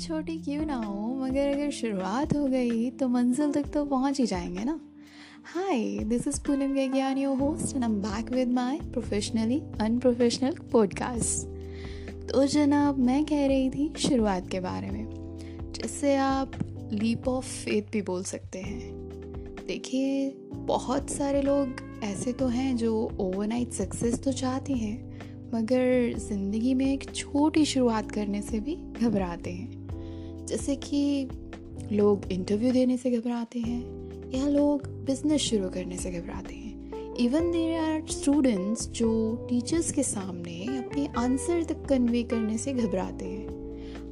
छोटी क्यों ना हो, मगर अगर शुरुआत हो गई तो मंजिल तक तो पहुँच ही जाएँगे ना। Hi this is Poonam गैज्ञान your host and I am back with my professionally unprofessional podcast तो जनाब, मैं कह रही थी शुरुआत के बारे में, जिससे आप लीप ऑफ़ फेथ भी बोल सकते हैं। देखिए, बहुत सारे लोग ऐसे तो हैं जो ओवरनाइट सक्सेस तो चाहते हैं मगर ज़िंदगी में एक छोटी शुरुआत करने से भी घबराते हैं। जैसे कि लोग इंटरव्यू देने से घबराते हैं या लोग बिज़नेस शुरू करने से घबराते हैं। इवन देर आर स्टूडेंट्स जो टीचर्स के सामने अपने आंसर तक कन्वे करने से घबराते हैं।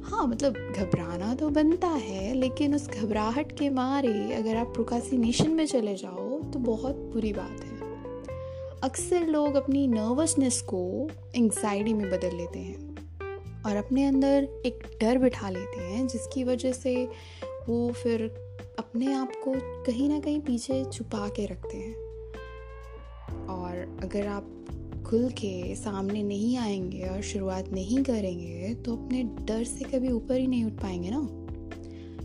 हाँ मतलब घबराना तो बनता है, लेकिन उस घबराहट के मारे अगर आप प्रोकासिनेशन में चले जाओ तो बहुत बुरी बात है। अक्सर लोग अपनी नर्वसनेस को एंग्जाइटी में बदल लेते हैं और अपने अंदर एक डर बिठा लेते हैं, जिसकी वजह से वो फिर अपने आप को कहीं ना कहीं पीछे छुपा के रखते हैं। और अगर आप खुल के सामने नहीं आएँगे और शुरुआत नहीं करेंगे तो अपने डर से कभी ऊपर ही नहीं उठ पाएँगे ना।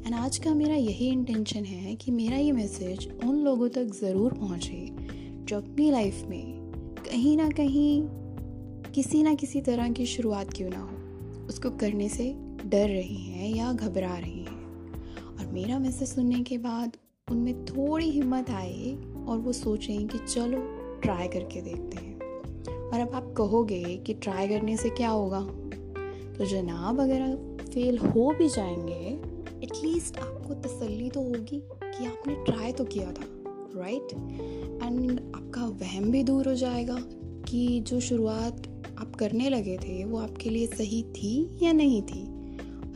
एंड आज का मेरा यही इंटेंशन है कि मेरा ये मैसेज उन लोगों तक ज़रूर पहुँचे जो अपनी लाइफ में कहीं ना कहीं किसी ना किसी तरह की शुरुआत क्यों ना हो, उसको करने से डर रही हैं या घबरा रही हैं। और मेरा मैसेज सुनने के बाद उनमें थोड़ी हिम्मत आए और वो सोच सोचें कि चलो ट्राई करके देखते हैं। और अब आप कहोगे कि ट्राई करने से क्या होगा? तो जनाब, अगर आप फेल हो भी जाएँगे एटलीस्ट आपको तसल्ली तो होगी कि आपने ट्राई तो किया था। राइट एंड आपका वहम भी दूर हो जाएगा कि जो शुरुआत आप करने लगे थे, वो आपके लिए सही थी या नहीं थी?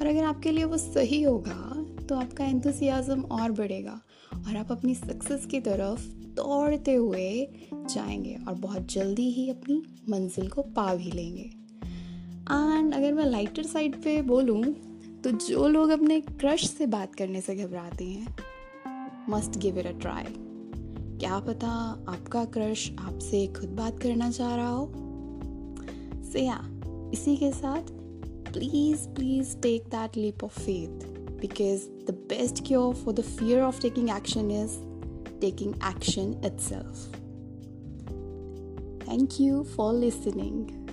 और अगर आपके लिए वो सही होगा तो आपका एंथुसियाज़म और बढ़ेगा और आप अपनी सक्सेस की तरफ़ दौड़ते हुए जाएँगे और बहुत जल्दी ही अपनी मंजिल को पा भी लेंगे। एंड अगर मैं लाइटर साइड पे बोलूँ तो जो लोग अपने क्रश से बात करने से घबराते हैं must give it a try क्या पता आपका क्रश आपसे खुद बात करना चाह रहा हो से या इसी के साथ please please take that leap of faith because the best cure for the fear of taking action is taking action itself. Thank you for listening.